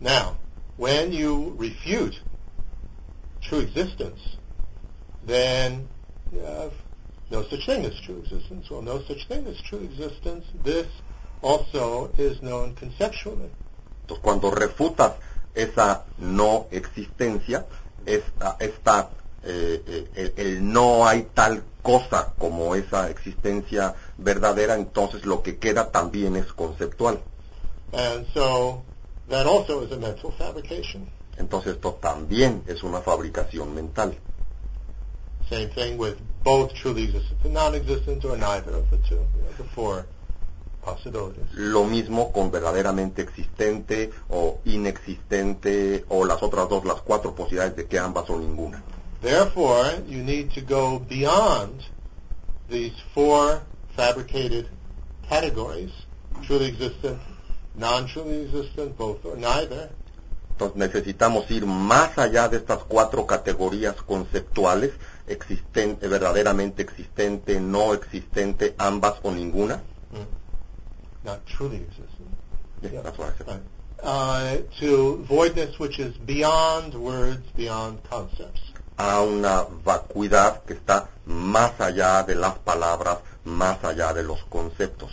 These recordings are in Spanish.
Now, when you refute true existence, then you have no such thing as true existence. Well, no such thing as true existence. This also is known conceptually. Entonces, cuando refutas esa no existencia, esta, esta eh, eh, el, el no hay tal cosa como esa existencia verdadera, entonces lo que queda también es conceptual. And so that also is a mental fabrication. Entonces esto también es una fabricación mental. Same thing with both truly existent and non-existent or neither of the two, you know, the four possibilities. Lo mismo con verdaderamente existente o inexistente o las otras dos, las cuatro posibilidades de que ambas o ninguna. Therefore, you need to go beyond these four fabricated categories, truly existent, non-truly existent, both or neither, Entonces necesitamos ir más allá de estas cuatro categorías conceptuales, existente, verdaderamente existente, no existente, ambas o ninguna. not truly existent. Yeah, Yeah. that's what I said. Right. Uh, to voidness which is beyond words, beyond concepts. A una vacuidad que está más allá de las palabras, más allá de los conceptos.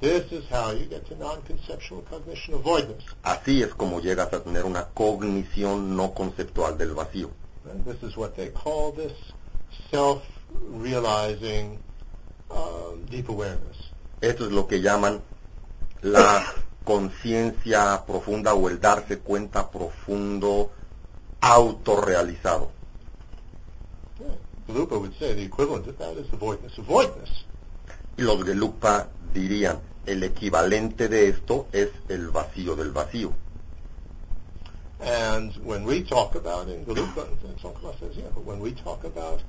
This is how you get to non-conceptual cognition of voidness. Así es como llegas a tener una cognición no conceptual del vacío. And this is what they call this self-realizing um, deep awareness. Esto es lo que llaman la conciencia profunda o el darse cuenta profundo autorrealizado. Yeah. Galupa would say the equivalent of that is voidness. Y los Gelupa dirían, el equivalente de esto es el vacío del vacío. And when we talk about in and Tsongkhapa says, yeah, but when we talk about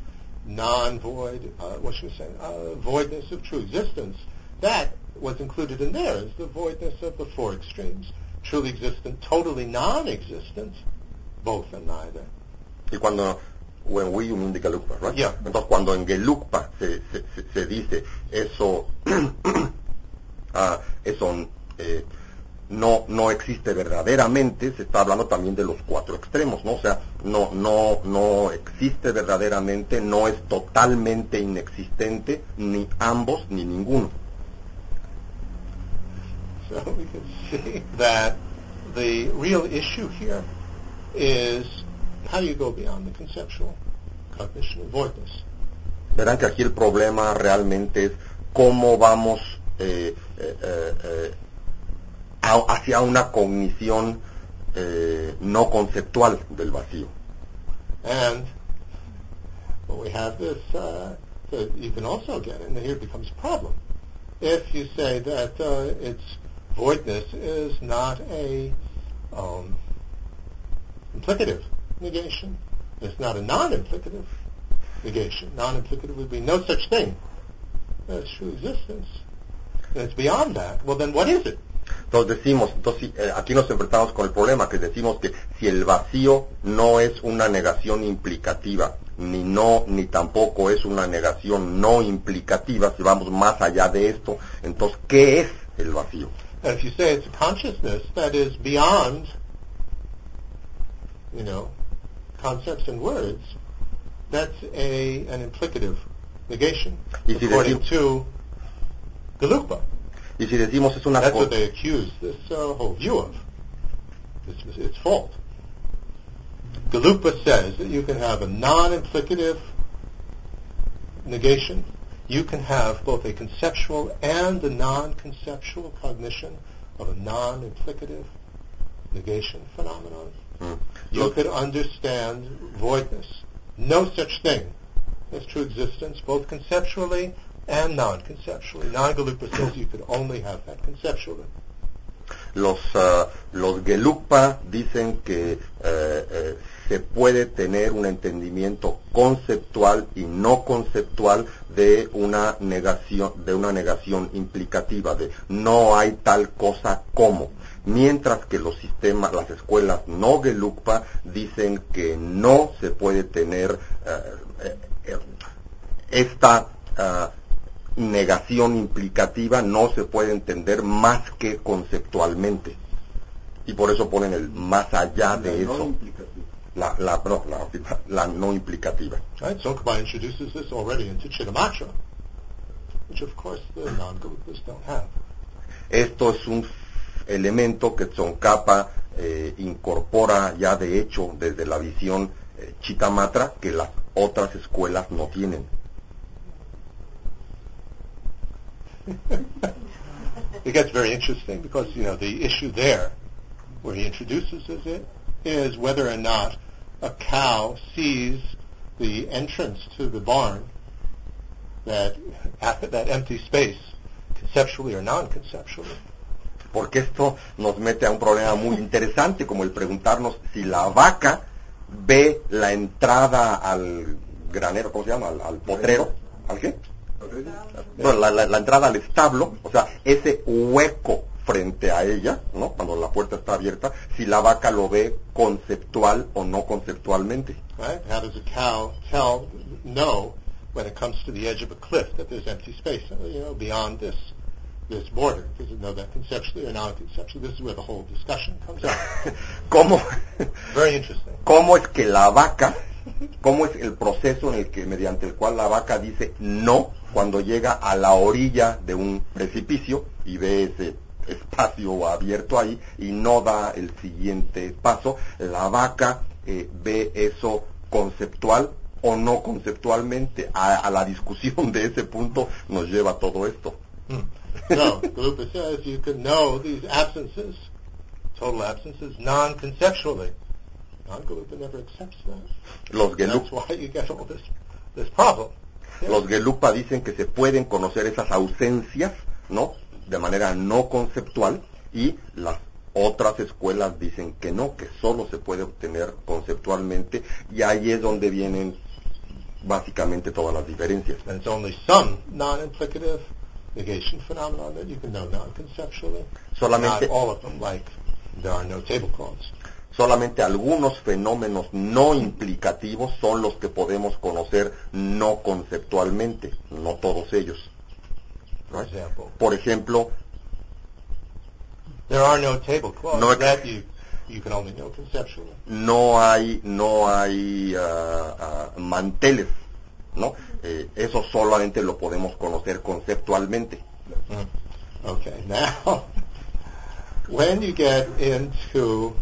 non-void, uh, what should we say, uh, voidness of true existence, that was included in there is the voidness of the four extremes. Truly existent, totally non-existent, both and neither. Y cuando, when we you mean the Gelugpa, right? Yeah. Entonces cuando en Gelugpa se, se, se- se dice eso, ah, eso eh, no, no existe verdaderamente, se está hablando también de los cuatro extremos, ¿no? O sea, no, no, no existe verdaderamente, no es totalmente inexistente, ni ambos, ni ninguno. So we can see that the real issue here is how do you go beyond the conceptual cognition of voidness? Verán que aquí el problema realmente es cómo vamos eh, eh, eh, a- hacia una cognición eh, no conceptual del vacío. And we have this uh, that you can also get, and here it becomes a problem. If you say that uh, its voidness is not a um, implicative negation, it's not a non-implicative negation. Non-implicative would be no such thing as true existence. And it's beyond that. Well, then what is it? Entonces decimos, entonces eh, aquí nos enfrentamos con el problema que decimos que si el vacío no es una negación implicativa, ni no, ni tampoco es una negación no implicativa, si vamos más allá de esto, entonces ¿qué es el vacío? And if you say it's a consciousness that is beyond, you know, concepts and words, that's a an implicative negation, si according decimos- to Galupa. Y si decimos es una That's what they accuse this uh, whole view of. It's, it's fault. Galupa says that you can have a non-implicative negation. You can have both a conceptual and a non-conceptual cognition of a non-implicative negation phenomenon. Mm. You could understand voidness. No such thing as true existence, both conceptually and non-conceptually. Non-Galupa says you could only have that conceptually. los, ah, los Gelugpa dicen que eh, eh, se puede tener un entendimiento conceptual y no conceptual de una negación, de una negación implicativa, de no hay tal cosa como. Mientras que los sistemas, las escuelas no Gelugpa dicen que no se puede tener eh, esta ah, negación implicativa no se puede entender más que conceptualmente. Y por eso ponen el más allá de eso. La, la, no, la, la no implicativa. Right? Tsongkhapa introduces this already into Chittamatra, which of course the non-Galupas don't have. Esto es un elemento que Tsongkhapa eh, incorpora ya de hecho desde la visión eh, Chitamatra que las otras escuelas no tienen. it gets very interesting because you know the issue there, where he introduces it, is whether or not a cow sees the entrance to the barn, that that empty space, conceptually or non-conceptually. Porque esto nos mete a un problema muy interesante, como el preguntarnos si la vaca ve la entrada al granero, ¿cómo se llama? Al, al potrero, ¿al qué? La, entrada al establo, o sea, ese hueco frente a ella, ¿no? Cuando la puerta está abierta, si la vaca lo ve conceptual o no conceptualmente. Right? How does a cow tell, know when it comes to cliff that there's empty space, this border? Does it know that conceptually or non-conceptually? This is where the whole discussion comes. ¿Cómo, Very interesting. ¿Cómo es que la vaca, cómo es el proceso en el que mediante el cual la vaca dice no cuando llega a la orilla de un precipicio y ve ese espacio abierto ahí y no da el siguiente paso, la vaca eh, ve eso conceptual o no conceptualmente. A, a, la discusión de ese punto nos lleva todo esto. Hmm. No, Galupa says you can know these absences, total absences, non-conceptually. Non-Galupa never accepts that. Los That's why you get all this, this problem. Yeah. los Gelupa dicen que se pueden conocer esas ausencias, ¿no? De manera no conceptual y las otras escuelas dicen que no, que solo se puede obtener conceptualmente y ahí es donde vienen básicamente todas las diferencias. And it's only some non-implicative negation phenomenon that you can know non-conceptually. Solamente, Not all of them, like there are no tablecloths. solamente algunos fenómenos no implicativos son los que podemos conocer no conceptualmente, no todos ellos. Example, Por ejemplo, there are no tablecloths No that you you can only know conceptually. no hay no hay ah, ah, manteles, ¿no? Eh, eso solamente lo podemos conocer conceptualmente. Okay, now when you get into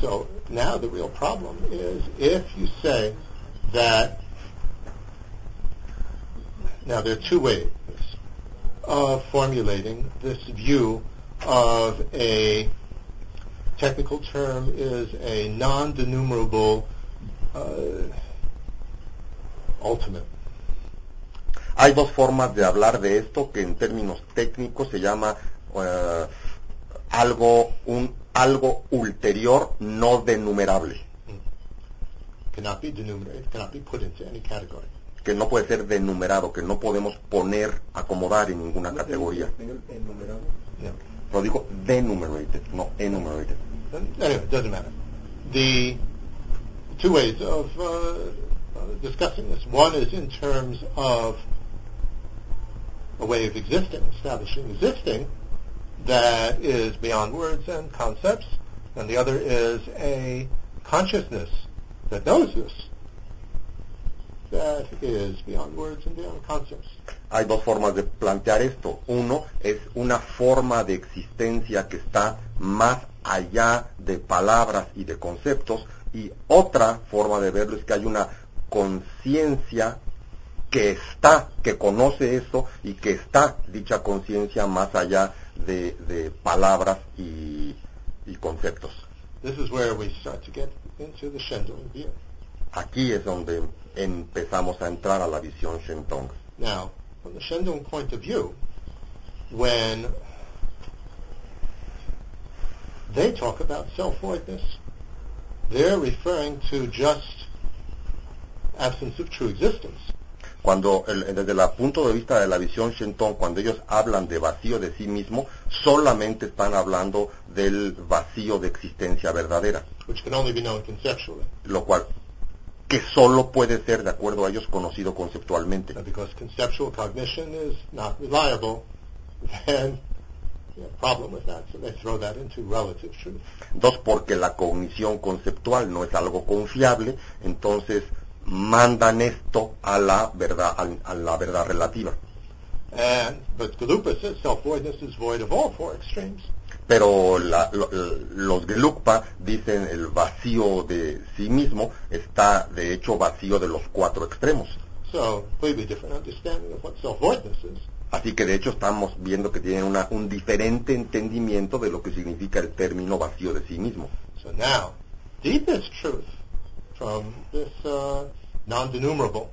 so now the real problem is if you say that now there are two ways of formulating this view of a technical term is a non-denumerable uh, ultimate. Hay dos formas de hablar de esto que en términos técnicos se llama eh, algo un algo ulterior no denumerable, Cannot be denumerated, cannot be put into any category. que no puede ser denumerado, que no podemos poner, acomodar en ninguna categoría. Yeah. Lo digo denumerated, no enumerated. Anyway, it doesn't matter. The two ways of uh, discussing this. One is in terms of a way of existing, establishing existing that is beyond words and concepts, and the other is a consciousness that knows this that is beyond words and beyond concepts. Hay dos formas de plantear esto. Uno es una forma de existencia que está más allá de palabras y de conceptos y otra forma de verlo es que hay una conciencia que está, que conoce eso y que está dicha conciencia más allá de, de palabras y, y conceptos. This is where we start to get into the Shendong view. Aquí es donde empezamos a entrar a la visión Shentong. Now, from the Shendong point of view, when they talk about self-voidness, they're referring to just absence of true existence. Cuando, el- desde el punto de vista de la visión Shentong, cuando ellos hablan de vacío de sí mismo, solamente están hablando del vacío de existencia verdadera, which can only be known conceptually. lo cual, que solo puede ser, de acuerdo a ellos, conocido conceptualmente. Because conceptual cognition is not reliable, then you know, problem with that, so they throw that into relative truth. Dos, porque la cognición conceptual no es algo confiable, entonces mandan esto a la verdad, a, la verdad relativa. And but says self-voidness is void of all four extremes. Pero la- lo- los Gelugpa dicen el vacío de sí mismo está de hecho vacío de los cuatro extremos. So completely different understanding of what self-voidness is. Así que de hecho estamos viendo que tienen una- un diferente entendimiento de lo que significa el término vacío de sí mismo. So now, deepest truth from this uh, non-denumerable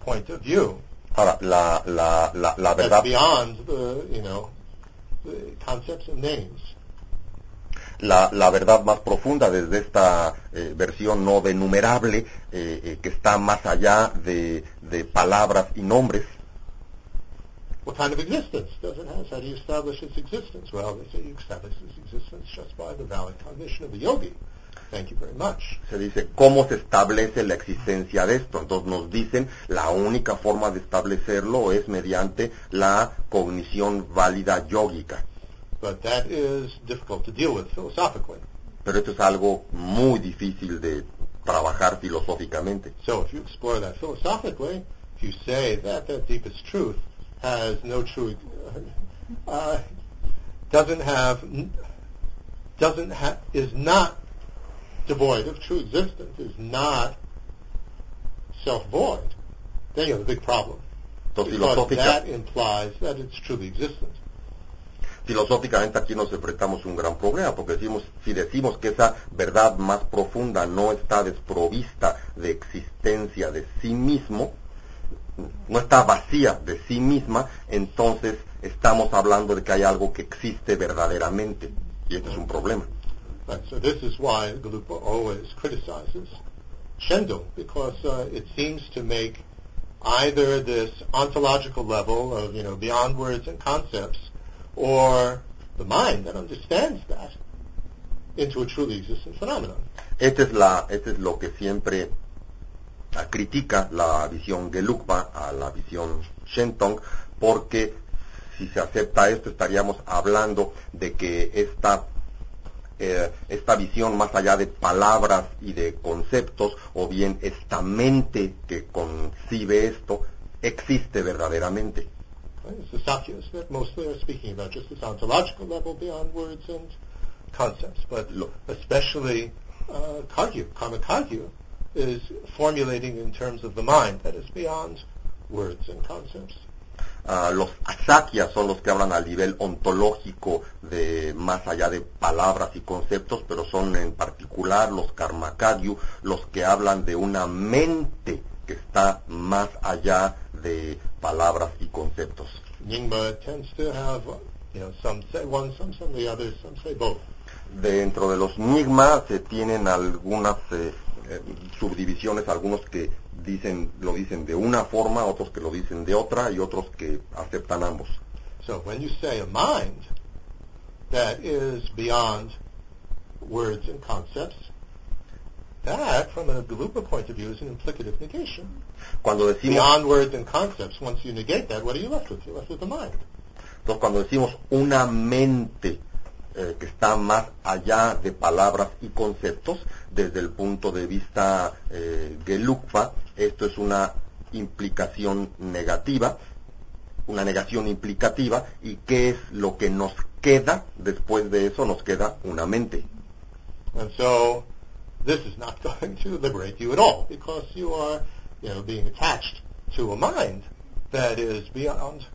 point of view Ahora, la, la, la, la that's verdad, beyond the, you know, the concepts and names la, la verdad más profunda desde esta eh, versión no denumerable eh, eh, que está más allá de, de palabras y nombres. What kind of existence does it have? How do you establish its existence? Well, they say you establish its existence just by the valid cognition of the yogi. Thank you very much. Se dice, ¿cómo se establece la existencia de esto? Entonces nos dicen, la única forma de establecerlo es mediante la cognición válida yógica. But that is difficult to deal with philosophically. Pero esto es algo muy difícil de trabajar filosóficamente. So if you explore that philosophically, if you say that that deepest truth has no true, uh, doesn't have, doesn't is not devoid of true existence, is not self-void, then you have a big problem. Because that implies that it's truly existent. filosóficamente aquí nos enfrentamos a un gran problema, porque decimos, si decimos que esa verdad más profunda no está desprovista de existencia de sí mismo, no está vacía de sí misma, entonces estamos hablando de que hay algo que existe verdaderamente. Y este es un problema. Right, so this is why Galupa always criticizes Shendo, because uh, it seems to make either this ontological level of, you know, beyond words and concepts, or the mind that understands that, into a truly existent phenomenon. Este es, la, este es lo que siempre critica la visión Gelugpa a la visión Shentong, porque si se acepta esto estaríamos hablando de que esta, eh, esta visión más allá de palabras y de conceptos, o bien esta mente que concibe esto, existe verdaderamente. Right? It's the Sakyas that mostly are speaking about just this ontological level beyond words and concepts, but Lo- especially Kagyu, Karma Kagyu, is formulating in terms of the mind that is beyond words and concepts. Ah, los asakyas son los que hablan al nivel ontológico de más allá de palabras y conceptos, pero son en particular los karmakagyu los que hablan de una mente que está más allá de palabras y conceptos. Nyingma tends to have, you know, some say one, some say the other, some say both. Dentro de los Nigma se tienen algunas eh, eh, subdivisiones, algunos que dicen lo dicen de una forma, otros que lo dicen de otra y otros que aceptan ambos. So when you say a mind that is beyond words and concepts, that, from a Galupa point of view, is an implicative negation. Cuando decimos Beyond words and concepts, once you negate that, what are you left with? You're left with the mind. Entonces, cuando decimos una mente eh, que está más allá de palabras y conceptos, desde el punto de vista eh, Gelugpa, esto es una implicación negativa, una negación implicativa, y qué es lo que nos queda después de eso, nos queda una mente. And so this is not going to liberate you at all because you are, you know, being attached to a mind that is beyond.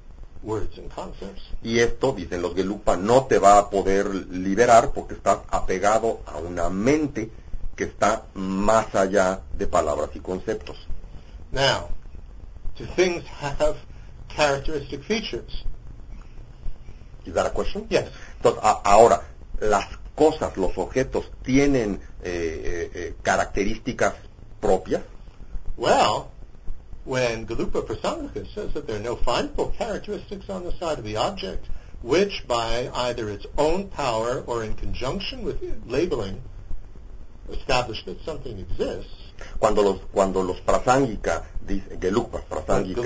Y esto, dicen los Gelugpa, no te va a poder liberar porque estás apegado a una mente que está más allá de palabras y conceptos. Now, do things have characteristic features? Is that a question? Yes. Entonces, a- ahora, las cosas, los objetos, tienen eh, eh, eh, características propias. Well, when Galupa Prasanghika says that there are no findable characteristics on the side of the object, which by either its own power or in conjunction with labeling establish that something exists, Cuando los, cuando los prasangika, dice, Gelugpa, prasangika,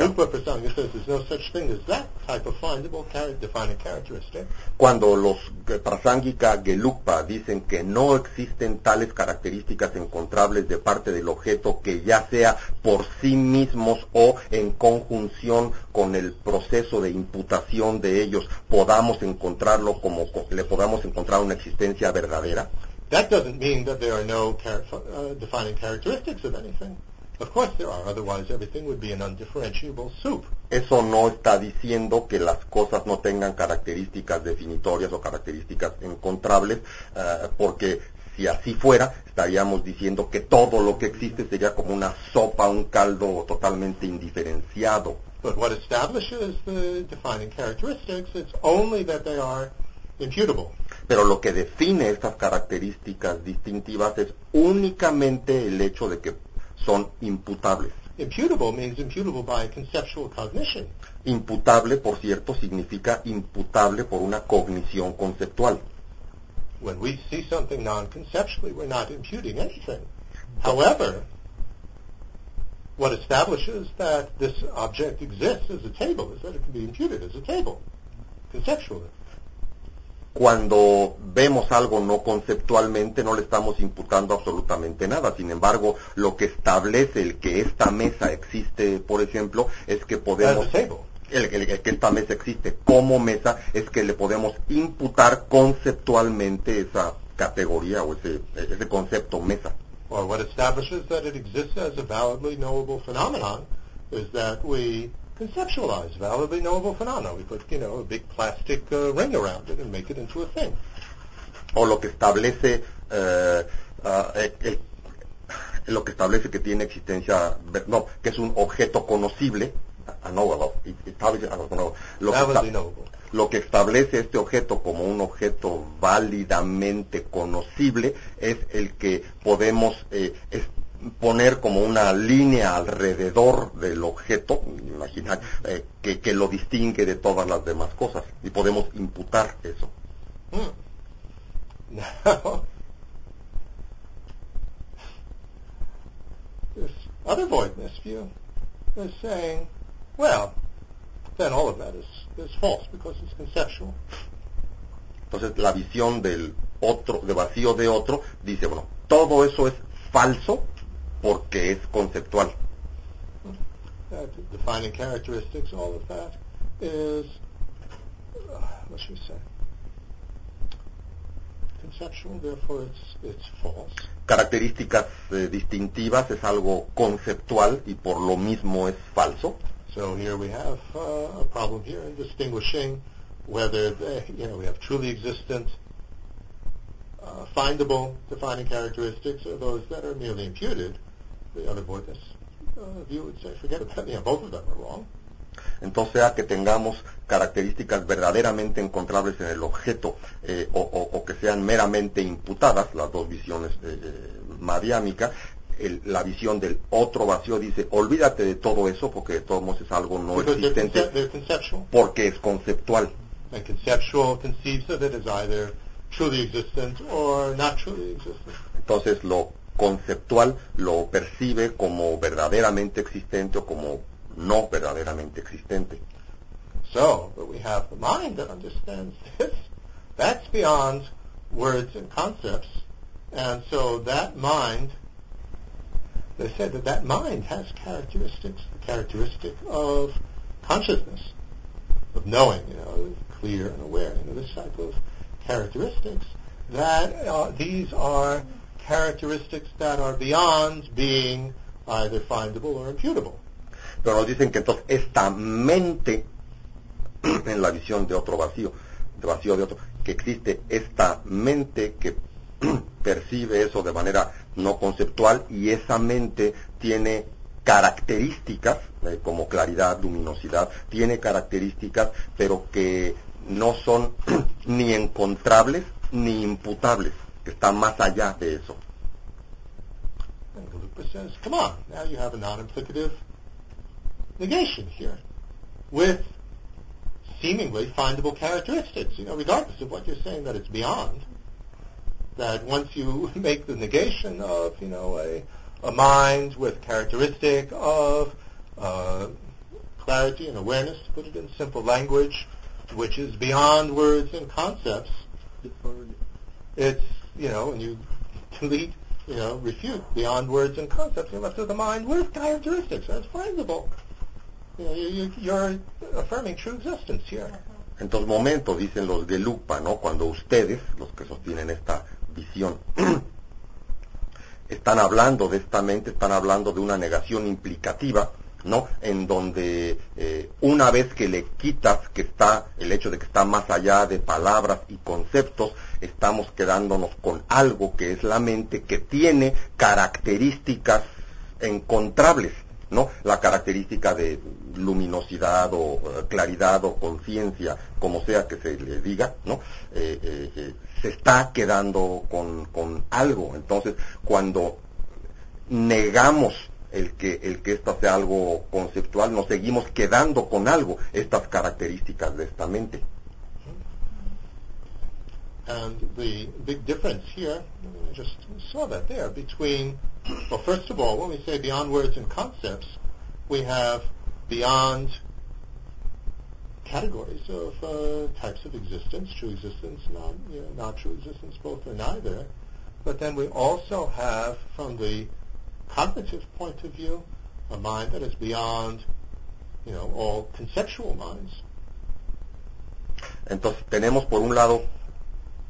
says there's no such thing as that type of findable char- defining characteristic. cuando los eh, prasangika Gelugpa dicen que no existen tales características encontrables de parte del objeto que ya sea por sí mismos o en conjunción con el proceso de imputación de ellos podamos encontrarlo como co- le podamos encontrar una existencia verdadera. That doesn't mean that there are no char- uh, defining characteristics of anything. Of course there are, otherwise everything would be an undifferentiable soup. Eso no está diciendo que las cosas no tengan características definitorias o características encontrables, eh, porque si así fuera, estaríamos diciendo que todo lo que existe sería como una sopa, un caldo totalmente indiferenciado. But what establishes the defining characteristics, it's only that they are imputable. Pero lo que define estas características distintivas es únicamente el hecho de que son imputables. Imputable means imputable by conceptual cognition. Imputable, por cierto, significa imputable por una cognición conceptual. When we see something non-conceptually, we're not imputing anything. However, what establishes that this object exists as a table is that it can be imputed as a table, conceptually. Cuando vemos algo no conceptualmente no le estamos imputando absolutamente nada. Sin embargo, lo que establece el que esta mesa existe, por ejemplo, es que podemos... El, el- el que esta mesa existe como mesa es que le podemos imputar conceptualmente esa categoría o ese, ese concepto mesa. Or what establishes that it exists as a validly knowable phenomenon is that we conceptualize validly knowable phenomena. We put, you know, a big plastic uh, ring around it and make it into a thing. O lo que establece eh, ah, el- lo que establece que tiene existencia, no, que es un objeto conocible, no, well, it- it establishes- no, no, lo que está- knowable. Lo que establece este objeto como un objeto válidamente conocible es el que podemos eh, poner como una línea alrededor del objeto, imaginar, eh, que, que lo distingue de todas las demás cosas y podemos imputar eso. Voidness view is saying, well, then all of that is, is false because it's conceptual. Entonces la visión del otro, de vacío de otro, dice, bueno, todo eso es falso porque es conceptual. Defining characteristics, all of that is, uh, what should we say, conceptual, therefore it's, it's false. Características eh, distintivas es algo conceptual y por lo mismo es falso. So here we have uh, a problem here in distinguishing whether they, you know, we have truly existent, uh, findable defining characteristics or those that are merely imputed. The other voidness uh, view would say, forget about it. You know, both of them are wrong. Entonces, sea que tengamos características verdaderamente encontrables en el objeto eh, o, o- o que sean meramente imputadas, las dos visiones eh, eh, mariámicas, el- la visión del otro vacío dice, olvídate de todo eso porque de todos modos es algo no because they're, conce- existente they're conceptual. porque es conceptual. And conceptual conceives of it as either truly existent or not truly existent. Entonces, lo conceptual lo percibe como verdaderamente existente o como no verdaderamente existente. So, but we have the mind that understands this. That's beyond words and concepts. And so that mind, they said that that mind has characteristics, the characteristic of consciousness, of knowing, you know, clear and aware, you know, this type of characteristics, that uh, these are characteristics that are beyond being either findable or imputable. Pero nos dicen que entonces esta mente, en la visión de otro vacío, de vacío de otro, que existe esta mente que percibe eso de manera no conceptual y esa mente tiene características eh, como claridad, luminosidad, tiene características pero que no son ni encontrables ni imputables, que están más allá de eso. Says, come on, now you have a non-implicative negation here with seemingly findable characteristics, you know, regardless of what you're saying that it's beyond. that once you make the negation of, you know, a, a mind with characteristic of uh, clarity and awareness, to put it in simple language, which is beyond words and concepts, it's, you know, when you delete, you know, refute beyond words and concepts, with a mind with characteristics. That's findable. You know, you, you're affirming true existence here. En dos momentos, dicen los Gelugpa, ¿no? Cuando ustedes, los que sostienen esta visión, están hablando de esta mente, están hablando de una negación implicativa, ¿no? En donde eh, una vez que le quitas que está el hecho de que está más allá de palabras y conceptos, estamos quedándonos con algo que es la mente que tiene características encontrables, ¿no? La característica de luminosidad o eh, claridad o conciencia, como sea que se le diga, ¿no? Eh, eh, se está quedando con, con algo. Entonces, cuando negamos el que, el que esto sea algo conceptual, nos seguimos quedando con algo, estas características de esta mente. And the big difference here, I just saw that there, between, well, first of all, when we say beyond words and concepts, we have beyond categories of uh, types of existence, true existence, not, you know, not true existence, both or neither. But then we also have, from the cognitive point of view, a mind that is beyond, you know, all conceptual minds. Entonces tenemos por un lado,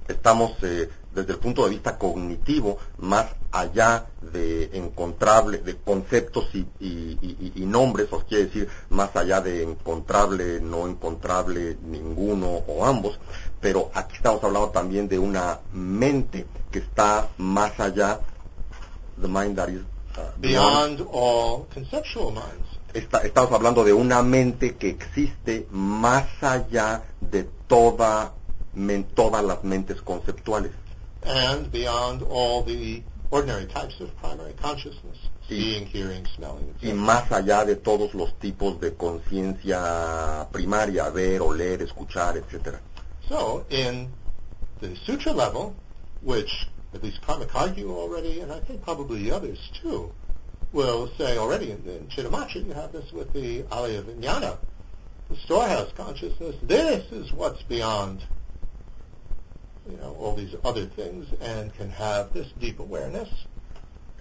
estamos eh, desde el punto de vista cognitivo más allá de encontrable, de conceptos y, y, y, y nombres, os quiere decir más allá de encontrable, no encontrable, ninguno o ambos, pero aquí estamos hablando también de una mente que está más allá, the mind that is uh, Beyond all conceptual minds. Está- estamos hablando de una mente que existe más allá de toda, todas las mentes conceptuales. and beyond all the ordinary types of primary consciousness, Sí. seeing, hearing, smelling, y etc. más allá de todos los tipos de conciencia primaria, ver, oler, escuchar, etcétera. So in the sutra level, which at least Karmakagyu already, and I think probably the others too, will say already in, in Chittamatra, you have this with the Alaya Vijnana, the storehouse consciousness, this is what's beyond you know, all these other things and can have this deep awareness.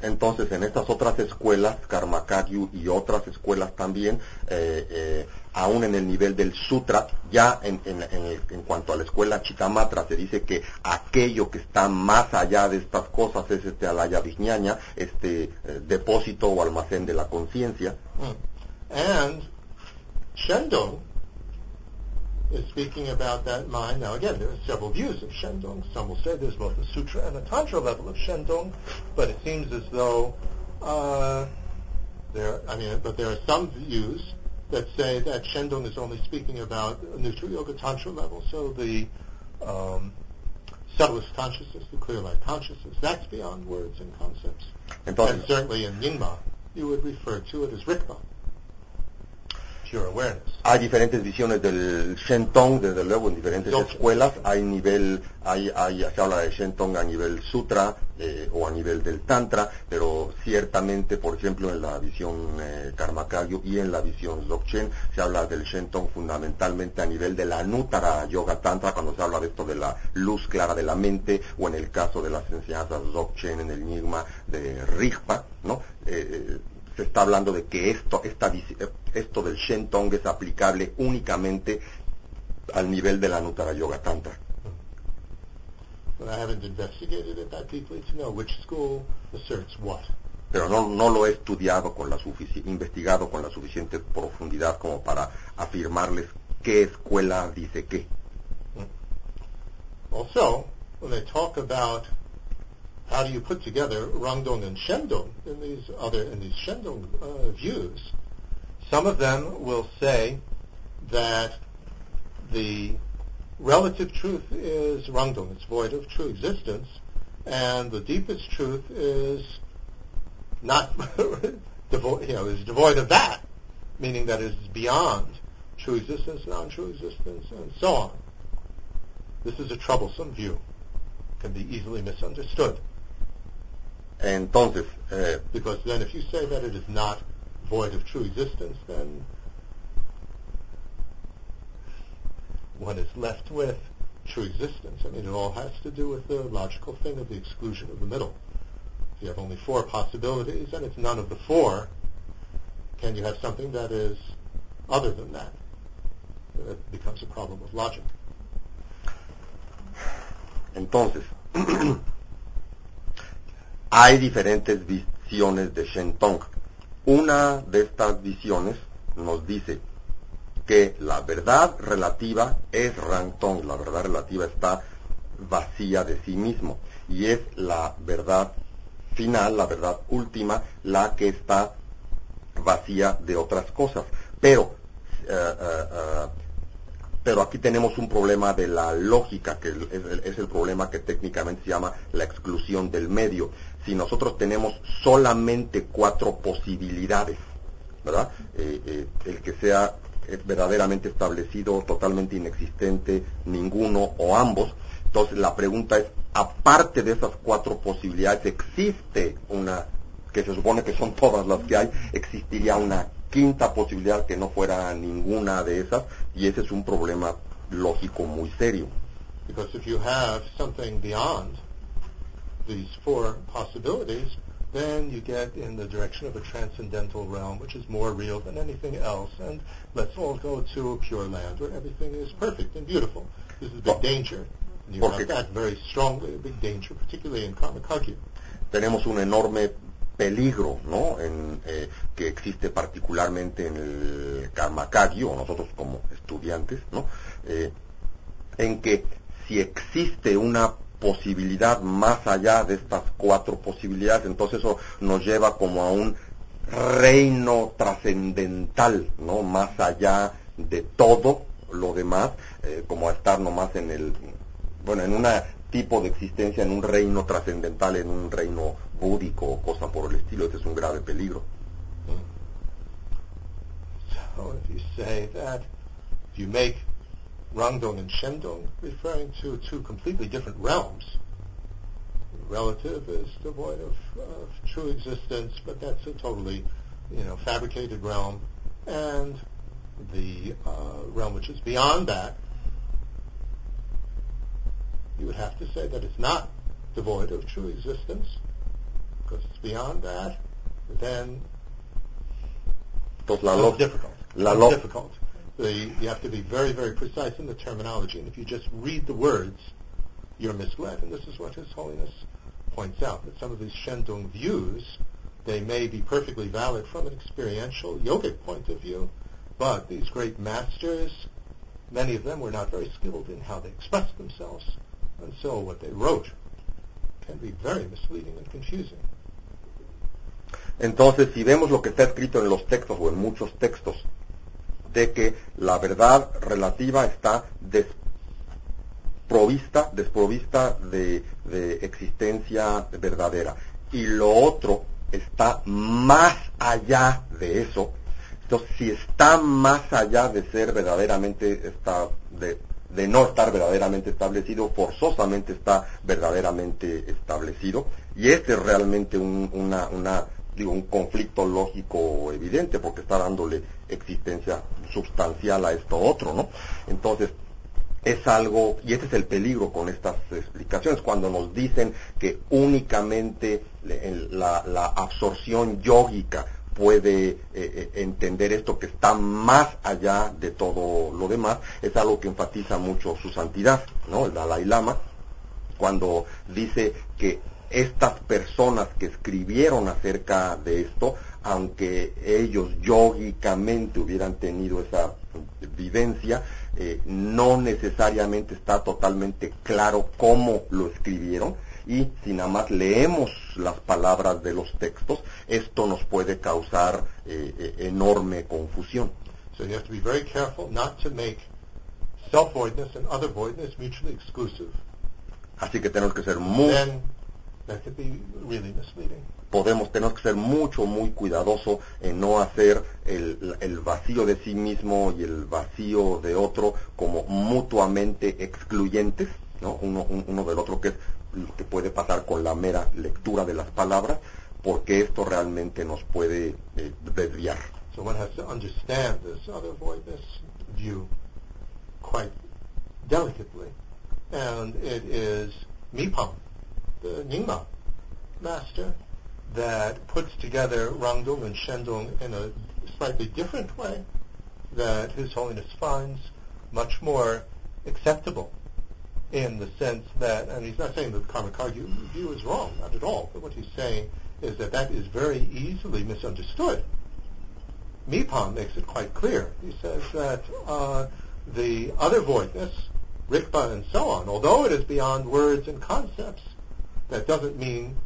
Entonces, en estas otras escuelas, Karmakagyu y otras escuelas también, eh, eh, aún en el nivel del sutra, ya en, en- en en cuanto a la escuela Chitamatra, se dice que aquello que está más allá de estas cosas es este alaya vijñaña, este eh, depósito o almacén de la conciencia. Mm. And Shendong is speaking about that mind. Now again, there are several views of Shendong. Some will say there's both a sutra and a tantra level of Shendong, but it seems as though uh, there. I mean, but there are some views that say that Shendong is only speaking about a neutral yoga tantra level. So the um, subtlest consciousness, the clear light consciousness, that's beyond words and concepts. Entonces, And certainly in Nyingma, you would refer to it as awareness. Hay diferentes visiones del Shentong, desde luego, en diferentes escuelas. Hay nivel, hay, hay, se habla de Shentong a nivel sutra eh, o a nivel del Tantra, pero ciertamente, por ejemplo, en la visión eh, Karmakagyu y en la visión Dzogchen, se habla del Shentong fundamentalmente a nivel de la Nuttara Yoga Tantra, cuando se habla de esto de la luz clara de la mente, o en el caso de las enseñanzas Dzogchen en el Nyingma de Rigpa, ¿no? Eh, eh, se está hablando de que esto, esta, esto del Shentong es aplicable únicamente al nivel de la Nuttara Yoga Tantra. Pero no, no lo he estudiado con la investigado con la suficiente profundidad como para afirmarles qué escuela dice qué. Also, when they talk about how do you put together Rangdong and Shendong in these other in these Shendong uh, views, some of them will say that the relative truth is Rangdong, it's void of true existence, and the deepest truth is not devoid, you know, is devoid of that, meaning that it is beyond true existence, non-true existence, and so on. This is a troublesome view. can be easily misunderstood. Entonces, eh, Because then if you say that it is not void of true existence, then one is left with true existence. I mean, it all has to do with the logical thing of the exclusion of the middle. If you have only four possibilities and it's none of the four, can you have something that is other than that? It becomes a problem of logic. entonces, hay diferentes visiones de Shentong. Una de estas visiones nos dice que la verdad relativa es Rangtong, la verdad relativa está vacía de sí mismo y es la verdad final, la verdad última, la que está vacía de otras cosas. Pero, eh, eh, eh, pero aquí tenemos un problema de la lógica, que es el, problema que técnicamente se llama la exclusión del medio. Si nosotros tenemos solamente cuatro posibilidades, ¿verdad? Eh, eh, el que sea eh, verdaderamente establecido, totalmente inexistente, ninguno o ambos. Entonces la pregunta es, aparte de esas cuatro posibilidades, ¿existe una, que se supone que son todas las que hay, existiría una quinta posibilidad que no fuera ninguna de esas? Y ese es un problema lógico muy serio. Because if you have something beyond these four possibilities, then you get in the direction of a transcendental realm, which is more real than anything else. And let's all go to a pure land where everything is perfect and beautiful. This is a big danger. And you have that very strongly, a big danger, particularly in Karmakagya. tenemos un enorme peligro, ¿no? En, eh, que existe particularmente en el Karmakagi, o nosotros como estudiantes, ¿no? Eh, en que si existe una posibilidad más allá de estas cuatro posibilidades, entonces eso nos lleva como a un reino trascendental, ¿no? Más allá de todo lo demás, eh, como a estar nomás en el, bueno, en un tipo de existencia, en un reino trascendental, en un reino búdico o cosa por el estilo, es un grave peligro. So if you say that, if you make Rangdong and Shendong referring to two completely different realms, relative is devoid of, of true existence, but that's a totally, you know, fabricated realm, and the uh, realm which is beyond that, you would have to say that it's not devoid of true existence, because it's beyond that, then it's lo- difficult. la lo- difficult. The, you have to be very, very precise in the terminology, and if you just read the words, you're misled. And this is what His Holiness points out, that some of these Shendong views, they may be perfectly valid from an experiential yogic point of view, but these great masters, many of them were not very skilled in how they expressed themselves, and so what they wrote can be very misleading and confusing. Entonces, si vemos lo que está escrito en los textos o en muchos textos, de que la verdad relativa está desprovista, desprovista de, de existencia verdadera. Y lo otro está más allá de eso. Entonces, si está más allá de ser verdaderamente está de, de no estar verdaderamente establecido, forzosamente está verdaderamente establecido. Y este es realmente un, una, una, digo, un conflicto lógico evidente, porque está dándole existencia sustancial a esto otro, ¿no? Entonces, es algo, y ese es el peligro con estas explicaciones, cuando nos dicen que únicamente la, la absorción yógica puede eh, eh, entender esto que está más allá de todo lo demás, es algo que enfatiza mucho su santidad, ¿no? El Dalai Lama, cuando dice que estas personas que escribieron acerca de esto, aunque ellos yógicamente hubieran tenido esa vivencia, eh, no necesariamente está totalmente claro cómo lo escribieron y si nada más leemos las palabras de los textos, esto nos puede causar eh, eh, enorme confusión. So you have to be very careful not to make self-voidness and other voidness mutually exclusive. Así que tenemos que ser muy Then that could be really misleading. podemos tenemos que ser mucho muy cuidadoso en no hacer el, el vacío de sí mismo y el vacío de otro como mutuamente excluyentes ¿no? uno, un- uno del otro que es que puede pasar con la mera lectura de las palabras, porque esto realmente nos puede eh, desviar. So one has to understand this other voidness view quite delicately. And it is Mipam, the Nyingma master, that puts together Rangdong and Shendong in a slightly different way that His Holiness finds much more acceptable in the sense that, and he's not saying that the Karmakar view is wrong, not at all, but what he's saying is that that is very easily misunderstood. Mipam makes it quite clear. He says that uh, the other voidness, Rikpa and so on, although it is beyond words and concepts, that doesn't mean,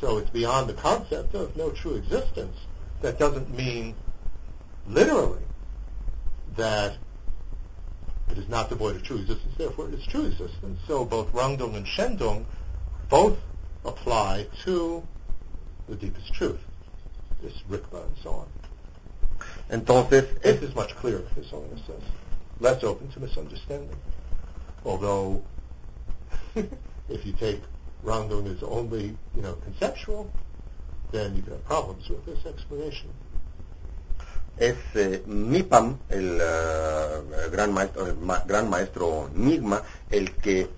so it's beyond the concept of no true existence, that doesn't mean literally that it is not devoid of true existence, therefore it is true existence. So both Rangdong and Shendong both apply to the deepest truth, this Rikpa and so on. Entonces, This is much clearer, His Holiness says. Less open to misunderstanding. Although, if you take Rangdong as only, you know, conceptual, then you can have problems with this explanation. Es eh, Mipam, el eh, gran maestro, el ma- gran maestro Nigma, el que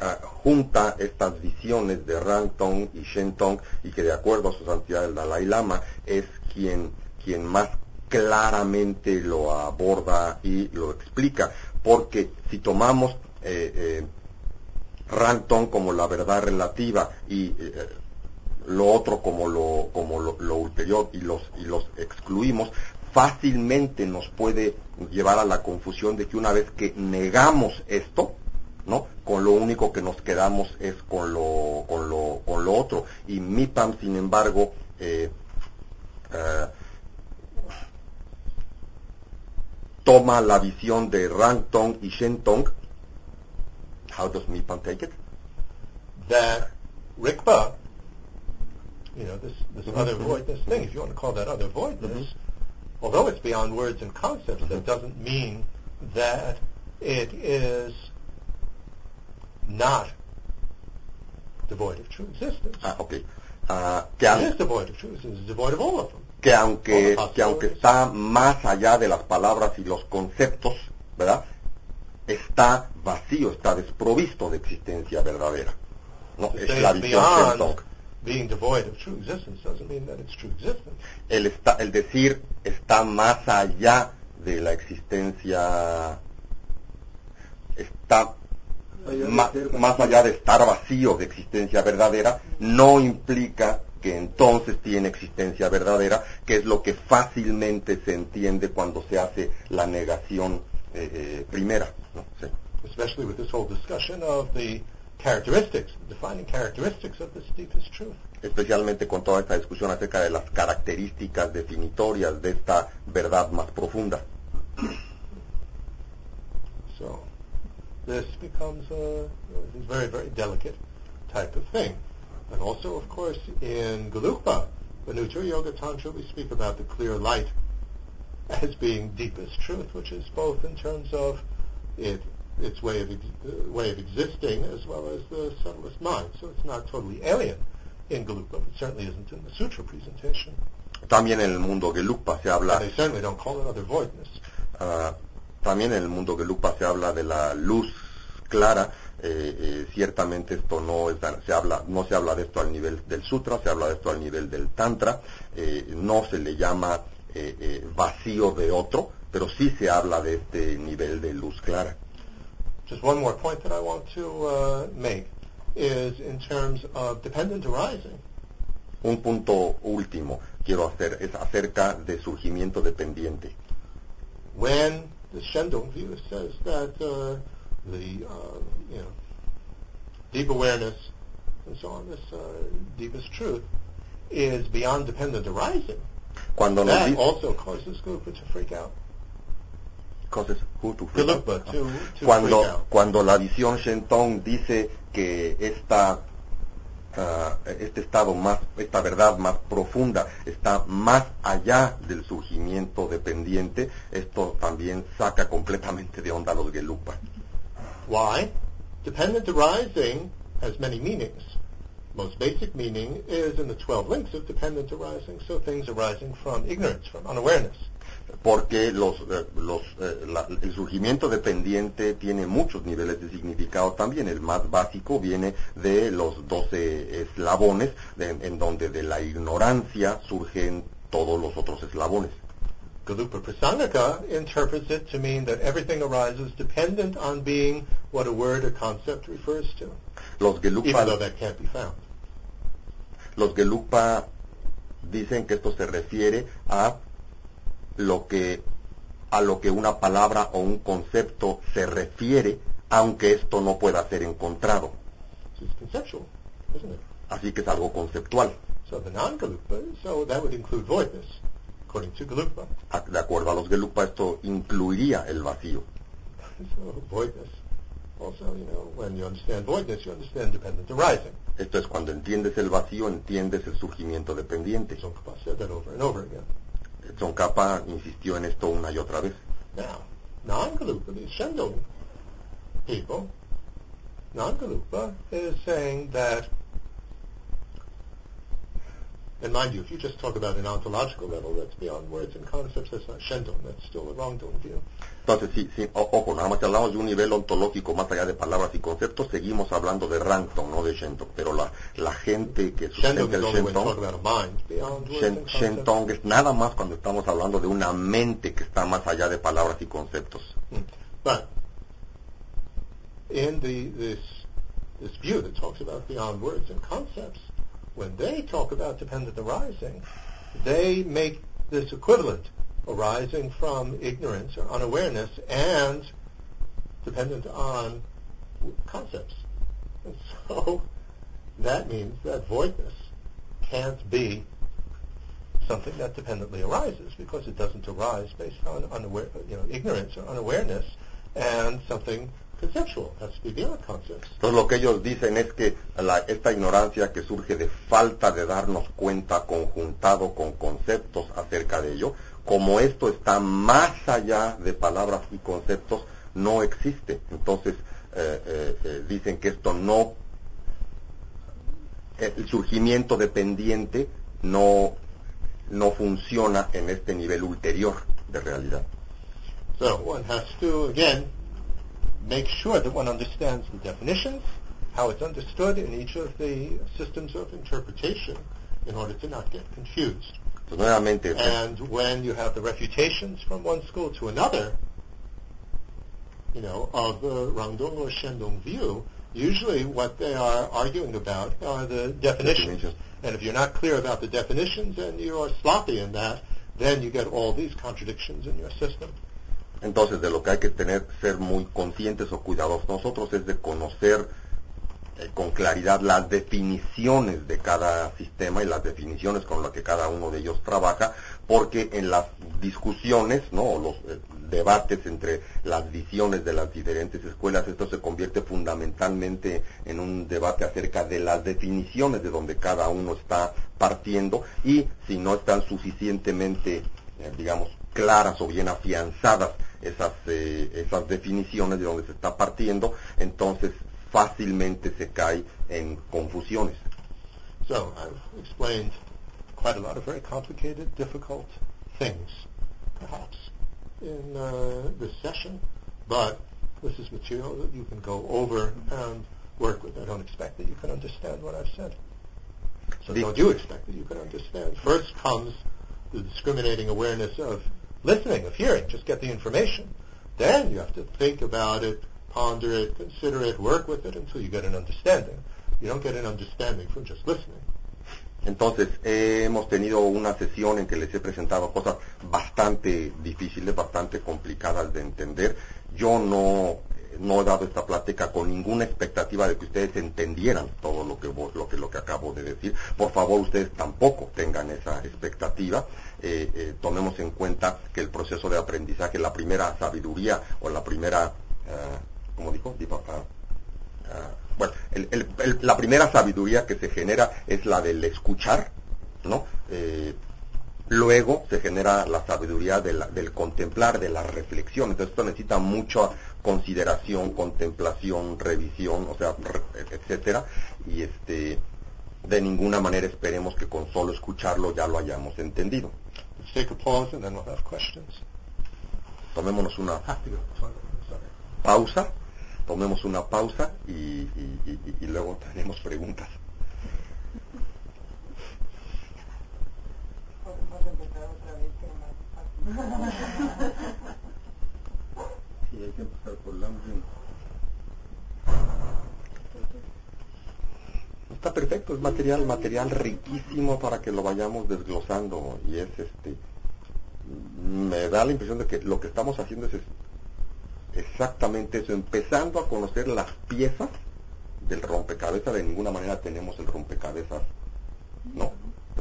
ah, junta estas visiones de Rangtong y Shentong y que de acuerdo a su santidad el Dalai Lama es quien, quien más claramente lo aborda y lo explica. Porque si tomamos eh, eh, Rangtong como la verdad relativa y eh, lo otro como lo como lo, ulterior y los y los excluimos fácilmente nos puede llevar a la confusión de que una vez que negamos esto no con lo único que nos quedamos es con lo con lo con lo otro. Y Mipam sin embargo eh, eh, toma la visión de Rangtong y Shentong how does Mipam take it That Rikpa, you know, this, this Mhm, other mhm. voidness thing, if you want to call that other voidness, Mhm. although it's beyond words and concepts, that doesn't mean that it is not devoid of true existence. ah, ok Ah, que, It an- is devoid of true existence. It's devoid of all of them. que aunque que aunque está más allá de las palabras y los conceptos, ¿verdad? Está vacío, está desprovisto de existencia verdadera. No, es la visión. Being devoid of true existence doesn't mean that it's true existence. El está el decir está más allá de la existencia está ma- más allá de estar vacío de existencia verdadera, no implica que entonces tiene existencia verdadera, que es lo que fácilmente se entiende cuando se hace la negación eh, eh, primera. ¿no? Sí. especially with this whole discussion of the characteristics, defining characteristics of this deepest truth. Especialmente con toda esta discusión acerca de las características definitorias de esta verdad más profunda. So this becomes a, very, very delicate type of thing. And also, of course, in Gelugpa, the Nutra Yoga Tantra, we speak about the clear light as being deepest truth, which is both in terms of it, its way of, ex- uh, way of existing as well as the subtlest mind. So it's not totally alien in Gelugpa, but certainly isn't in the sutra presentation. También en el mundo Gelugpa se habla And they certainly don't call it other voidness. Ah, también en el mundo Gelugpa se habla de la luz clara. eh, eh, ciertamente esto no es, se habla, no se habla de esto al nivel del sutra, se habla de esto al nivel del tantra. eh, no se le llama eh, vacío de otro, pero sí se habla de este nivel de luz clara. Just one more point that I want to uh, make is in terms of dependent arising. Un punto último quiero hacer es acerca de surgimiento dependiente. When the Shendong view says that uh, the uh, you know deep awareness and so on, this uh, deepest truth, is beyond dependent arising, Cuando nos that dice also causes Gelugpa to freak out. Causes who to freak out. Gelugpa to, to freak cuando, out. cuando la visión Shentong dice que esta, ah, este estado más, esta verdad más profunda está más allá del surgimiento dependiente, esto también saca completamente de onda a los Gelugpa. Why? Dependent arising has many meanings. Most basic meaning is in the 12 links of dependent arising, so things arising from ignorance, from unawareness. Porque los, eh, los, eh, la- el surgimiento dependiente tiene muchos niveles de significado también. El más básico viene de los 12 eslabones, de- en donde de la ignorancia surgen todos los otros eslabones. Galupa Prasangaka interprets it to mean that everything arises dependent on being what a word or concept refers to, Los even though Gelugpa, that can't be found. los Gelugpa dicen que esto se refiere a lo que a lo que una palabra o un concepto se refiere, aunque esto no pueda ser encontrado. Así que es algo conceptual. So the non-Galupa, so that would include voidness, according to Galupa. A- De acuerdo a los Gelugpa, esto incluiría el vacío. Esto es cuando entiendes el vacío, entiendes el surgimiento dependiente. Tsongkhapa insistió en esto una y otra vez. Now, non-Galupa, these people, non-Galupa is saying that, and mind you, if you just talk about an ontological level, that's beyond words and concepts, that's not Shendong, that's still a wrongdoing view. Entonces, sí, sí, o- ojo, nada más que hablamos de un nivel ontológico más allá de palabras y conceptos, seguimos hablando de Ranton, no de Shenton. Pero la, la gente que sustenta el only when you talk Shenton, about a mind beyond words Shen- and concepts. Shenton es nada más cuando estamos hablando de una mente que está más allá de palabras y conceptos. Hmm. But in the this this view that talks about beyond words and concepts, when they talk about dependent arising, they make this equivalent arising from ignorance or unawareness and dependent on concepts. And so that means that voidness can't be something that dependently arises because it doesn't arise based on unaware, you know, ignorance or unawareness and something conceptual has to be beyond concepts. Entonces lo que ellos dicen es que la- esta ignorancia que surge de falta de darnos cuenta conjuntado con conceptos acerca de ello, como esto está más allá de palabras y conceptos, no existe. Entonces eh, eh, eh, dicen que esto no, el surgimiento dependiente no, no funciona en este nivel ulterior de realidad. So one has to, again, make sure that one understands the definitions, how it's understood in each of the systems of interpretation in order to not get confused. Nuevamente, And when you have the refutations from one school to another, you know, of the Rangdong or Shendong view, usually what they are arguing about are the definitions. Definitions. And if you're not clear about the definitions and you are sloppy in that, then you get all these contradictions in your system. Entonces, de lo que hay que tener, ser muy conscientes o cuidadosos nosotros es de conocer eh, con claridad las definiciones de cada sistema y las definiciones con las que cada uno de ellos trabaja, porque en las discusiones, ¿no? los eh, debates entre las visiones de las diferentes escuelas, esto se convierte fundamentalmente en un debate acerca de las definiciones de donde cada uno está partiendo y si no están suficientemente, eh, digamos, claras o bien afianzadas esas, eh, esas definiciones de donde se está partiendo, entonces fácilmente se cae en confusiones. So I've explained quite a lot of very complicated, difficult things, perhaps, in uh, this session, but this is material that you can go over and work with. I don't expect that you can understand what I've said. So The- don't you expect that you can understand. First comes the discriminating awareness of listening, of hearing. Just get the information. Then you have to think about it, ponder it, consider it, work with it until you get an understanding. You don't get an understanding from just listening. Entonces, eh, hemos tenido una sesión en que les he presentado cosas bastante difíciles, bastante complicadas de entender. Yo no, no he dado esta plática con ninguna expectativa de que ustedes entendieran todo lo que, lo que, lo que acabo de decir. Por favor, ustedes tampoco tengan esa expectativa. Eh, eh, tomemos en cuenta que el proceso de aprendizaje, la primera sabiduría o la primera, ¿cómo dijo? Dijo, ah, Ah, bueno, el- el- el- la primera sabiduría que se genera es la del escuchar, ¿no? Eh, Luego se genera la sabiduría de la- del contemplar, de la reflexión. Entonces esto necesita mucha consideración, contemplación, revisión, o sea, etcétera. Y este, de ninguna manera esperemos que con solo escucharlo ya lo hayamos entendido. Let's take a pause and then we'll have questions. Tomémonos una pausa, tomemos una pausa y, luego tenemos preguntas. Podemos empezar otra vez que más fácil. Está perfecto, es material, material riquísimo para que lo vayamos desglosando y es este, me da la impresión de que lo que estamos haciendo es, es exactamente eso, empezando a conocer las piezas del rompecabezas, de ninguna manera tenemos el rompecabezas, no,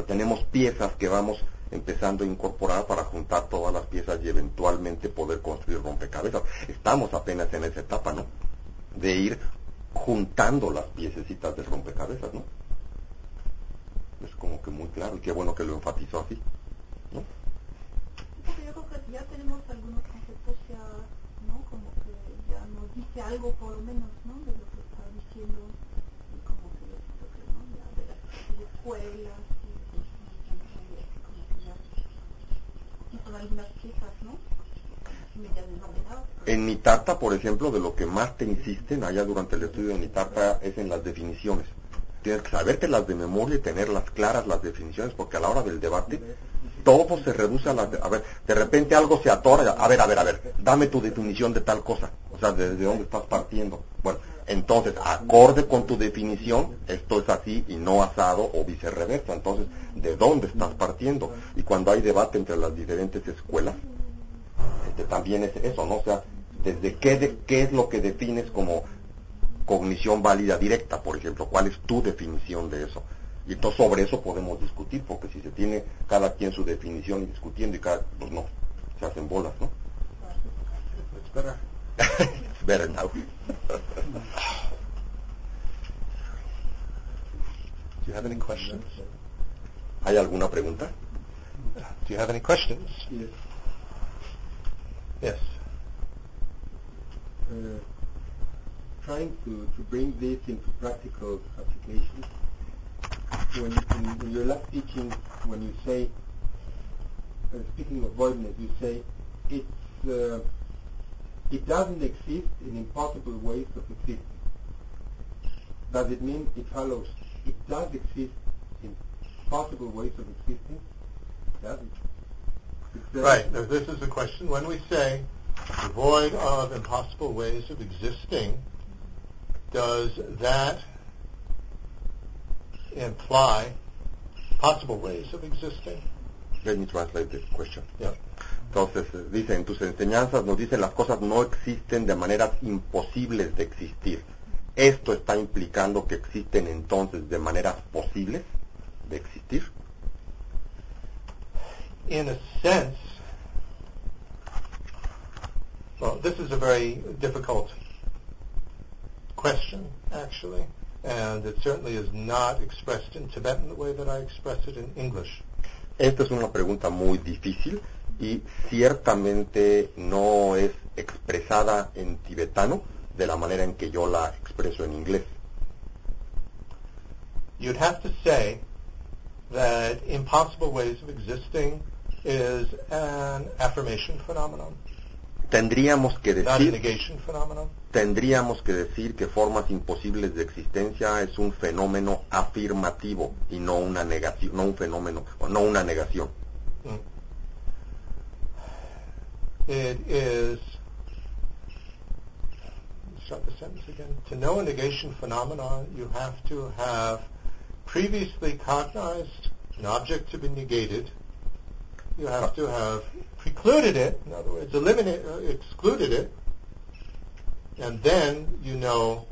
tenemos piezas que vamos empezando a incorporar para juntar todas las piezas y eventualmente poder construir rompecabezas. Estamos apenas en esa etapa, ¿no? De ir juntando las piececitas del rompecabezas, ¿no? Es como que muy claro y qué bueno que lo enfatizó así, ¿no algunos conceptos ya, ¿no? Como que ya dice algo por lo menos, ¿no? De lo que está diciendo, como que que, de las de escuelas, y, como que En por ejemplo, de lo que más te insisten allá durante el estudio de Nitarta es en las definiciones. Tienes que saberte las de memoria y tenerlas claras las definiciones, porque a la hora del debate todo se reduce a de- a ver, de repente algo se atora, a ver, a ver, a ver, dame tu definición de tal cosa, o sea, desde dónde estás partiendo. Bueno, entonces, acorde con tu definición, esto es así y no asado o viceversa. Entonces, ¿de dónde estás partiendo? Y cuando hay debate entre las diferentes escuelas, este, también es eso, ¿no? O sea, desde qué, de- qué es lo que defines como cognición válida directa, por ejemplo, cuál es tu definición de eso. Y entonces sobre eso podemos discutir, porque si se tiene cada quien su definición y discutiendo y cada, pues no, se hacen bolas, ¿no? It's better now. Do you have any questions? ¿Hay alguna pregunta? Do you have any questions? Yes. Yes. Uh, trying to, to bring this into practical application. When in, your last teaching, when you say, uh, speaking of voidness, you say it's uh, it doesn't exist in impossible ways of existing. Does it mean it follows it does exist in possible ways of existing? Does it? It says- Right. Now, this is the question. When we say void of impossible ways of existing, does that imply possible ways of existing? Let me translate the question. Yeah. Entonces, eh, dice, en tus enseñanzas nos dicen las cosas no existen de maneras imposibles de existir. ¿Esto está implicando que existen entonces de maneras posibles de existir? In a sense, well, this is a very difficult question, actually, and it certainly is not expressed in Tibetan the way that I express it in English. Esta es una pregunta muy difícil y ciertamente no es expresada en tibetano de la manera en que yo la expreso en inglés. You'd have to say that impossible ways of existing is an affirmation phenomenon, Tendríamos que not a negation phenomenon. Tendríamos que decir que formas imposibles de existencia es un fenómeno afirmativo y no una negación, no un fenómeno o no una negación. Mm. It is, start the sentence again. To know a negation phenomenon, you have to have previously cognized an object to be negated. You have to have precluded it, in other words, eliminated, uh, excluded it, and then you know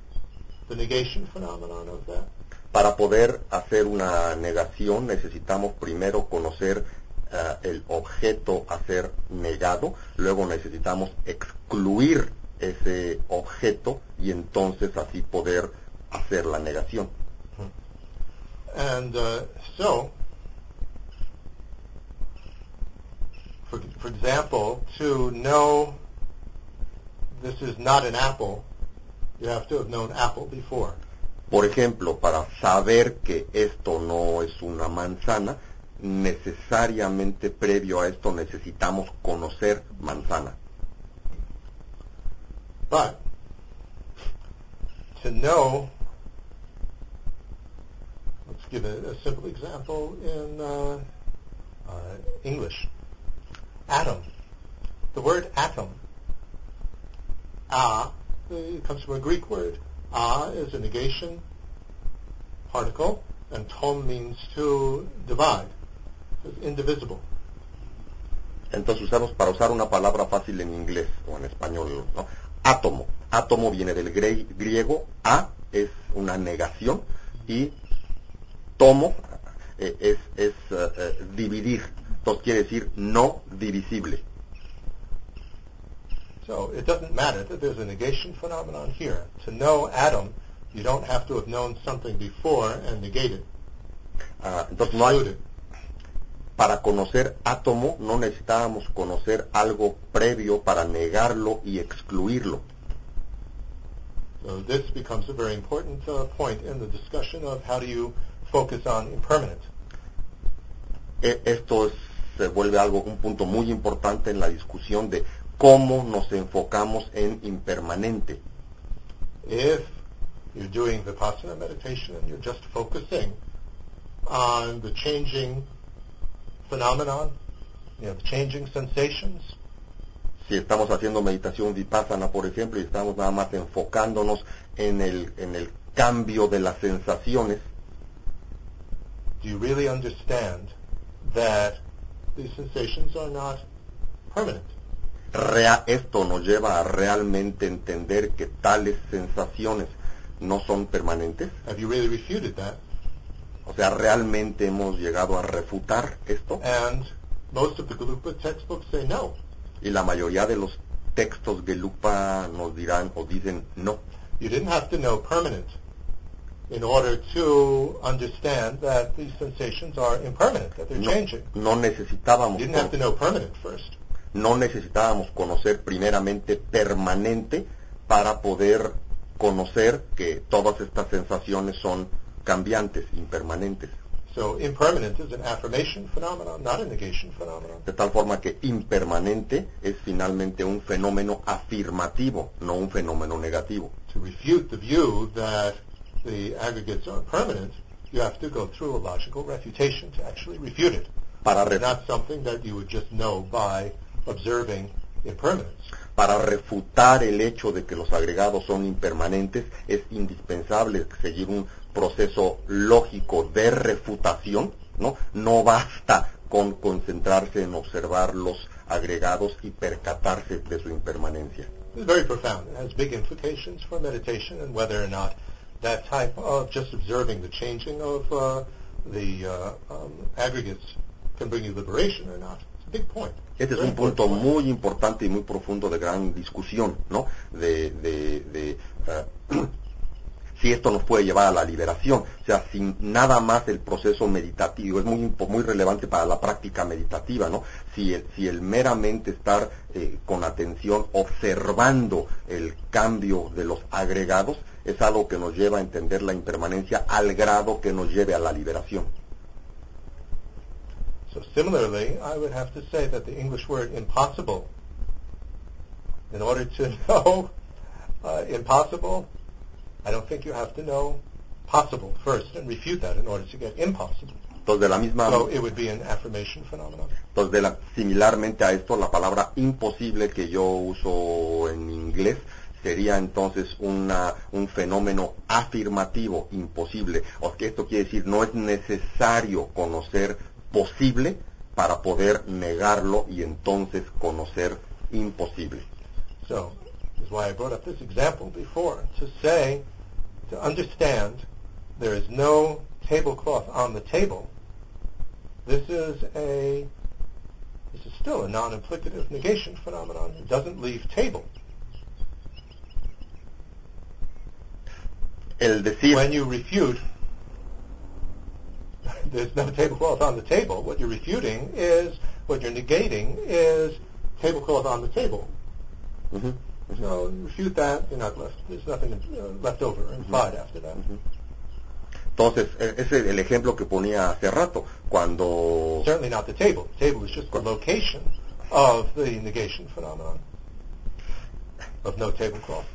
the negation phenomenon of that. Para poder hacer una negación necesitamos primero conocer eh, el objeto a ser negado, luego necesitamos excluir ese objeto y entonces así poder hacer la negación. And uh, so, for example, to know this is not an apple, you have to have known apple before. Por ejemplo, para saber que esto no es una manzana, necesariamente previo a esto necesitamos conocer manzana. But to know, let's give a, a simple example in uh, uh, English. Atom. The word atom. A it comes from a Greek word. A is a negation particle, and tom means to divide. It's indivisible. Entonces usamos para usar una palabra fácil en inglés o en español, ¿no? átomo. Átomo viene del gre- griego, a es una negación y tomo eh, es, es eh, eh, dividir. Entonces quiere decir no divisible. So it doesn't matter that there's a negation phenomenon here. To know atom, you don't have to have known something before and negate it. Ah, entonces no hay, para conocer átomo no necesitábamos conocer algo previo para negarlo y excluirlo. So this becomes a very important uh, point in the discussion of how do you focus on impermanent. E- Esto es- se vuelve algo, un punto muy importante en la discusión de cómo nos enfocamos en impermanente. If you're doing vipassana meditation and you're just focusing on the changing phenomenon, you know, the changing sensations, Si estamos haciendo meditación vipassana, por ejemplo, y estamos nada más enfocándonos en el, en el cambio de las sensaciones, do you really understand that these sensations are not permanent? Rea- esto nos lleva a realmente entender que tales sensaciones no son permanentes. Have you really refuted that? O sea, realmente hemos llegado a refutar esto And most of the Galupa textbooks say no. y la mayoría de los textos Gelupa nos dirán o dicen no. You didn't have to know permanent in order to understand that these sensations are impermanent, that they're No, changing. no necesitábamos You didn't have to know permanent first. No necesitábamos conocer primeramente permanente para poder conocer que todas estas sensaciones son cambiantes, impermanentes. So impermanent is an affirmation phenomenon, not a negation phenomenon. De tal forma que impermanente es finalmente un fenómeno afirmativo, no un fenómeno negativo. To refute the view that the aggregates are permanent, you have to go through a logical refutation to actually refute it. Para, not something that you would just know by observing impermanence. para refutar el hecho de que los agregados son impermanentes es indispensable seguir un proceso lógico de refutación, ¿no? No basta con concentrarse en observar los agregados y percatarse de su impermanencia. It's very profound. It has big implications for meditation and whether or not that type of just observing the changing of uh, the uh, um, aggregates can bring you liberation or not. Este es un punto muy importante y muy profundo de gran discusión, ¿no? De, de, de, eh, si esto nos puede llevar a la liberación, o sea, sin nada más el proceso meditativo, es muy, muy relevante para la práctica meditativa, ¿no? Si el, si el meramente estar eh, con atención observando el cambio de los agregados es algo que nos lleva a entender la impermanencia al grado que nos lleve a la liberación. So similarly, I would have to say that the English word impossible, in order to know uh, impossible, I don't think you have to know possible first and refute that in order to get impossible. Entonces, de la misma So it would be an affirmation phenomenon. Entonces, de la- similarmente a esto, la palabra imposible que yo uso en inglés sería entonces una, un fenómeno afirmativo, imposible. O que esto quiere decir, no es necesario conocer posible para poder negarlo y entonces conocer imposible. So is why I brought up this example before to say, to understand there is no tablecloth on the table. This is a this is still a non-implicative negation phenomenon. It doesn't leave table. El decir, When you refute there's no tablecloth on the table. What you're refuting is, what you're negating is tablecloth on the table. Ujú, ujú. So you refute that, you're not left, there's nothing uh, left over mm-hmm. implied after that. Ujú. Entonces, ese es el ejemplo que ponía hace rato, cuando Certainly not the table. The table is just the location of the negation phenomenon of no tablecloth.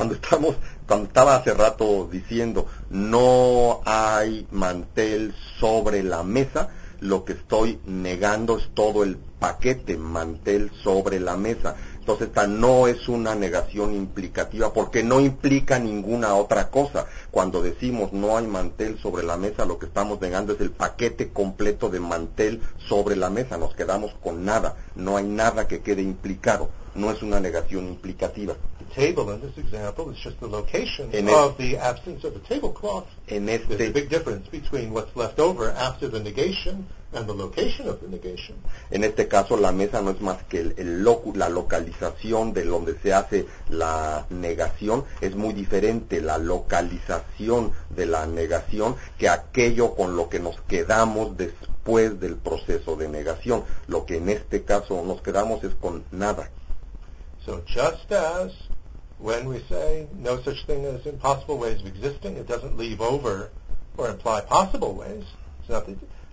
Cuando estamos, cuando estaba hace rato diciendo no hay mantel sobre la mesa, lo que estoy negando es todo el paquete mantel sobre la mesa. Entonces esta no es una negación implicativa porque no implica ninguna otra cosa. Cuando decimos no hay mantel sobre la mesa, lo que estamos negando es el paquete completo de mantel sobre la mesa. Nos quedamos con nada. No hay nada que quede implicado. No es una negación implicativa. Table in this example is just the location of the absence of a tablecloth. There's a big difference between what's left over after the negation and the location of the negation. En este caso, la mesa no es más que el, el locu- la localización de donde se hace la negación. Es muy diferente la localización de la negación que aquello con lo que nos quedamos después del proceso de negación. Lo que en este caso nos quedamos es con nada. So just as when we say no such thing as impossible ways of existing, it doesn't leave over or imply possible ways. That,